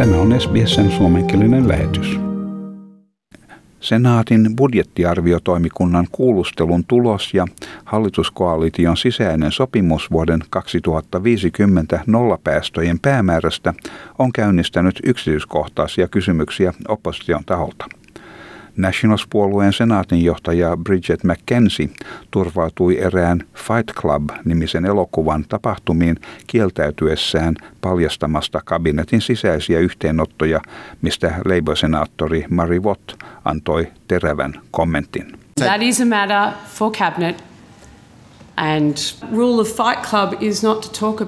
Tämä on SBSn suomenkielinen lähetys. Senaatin budjettiarviotoimikunnan kuulustelun tulos ja hallituskoalition sisäinen sopimus vuoden 2050 nollapäästöjen päämäärästä on käynnistänyt yksityiskohtaisia kysymyksiä opposition taholta. Nationals-puolueen senaatinjohtaja Bridget McKenzie turvautui erään Fight Club-nimisen elokuvan tapahtumiin kieltäytyessään paljastamasta kabinetin sisäisiä yhteenottoja, mistä Labour-senaattori Mary Watt antoi terävän kommentin. That is a matter for cabinet. And rule of Fight Club is not to talk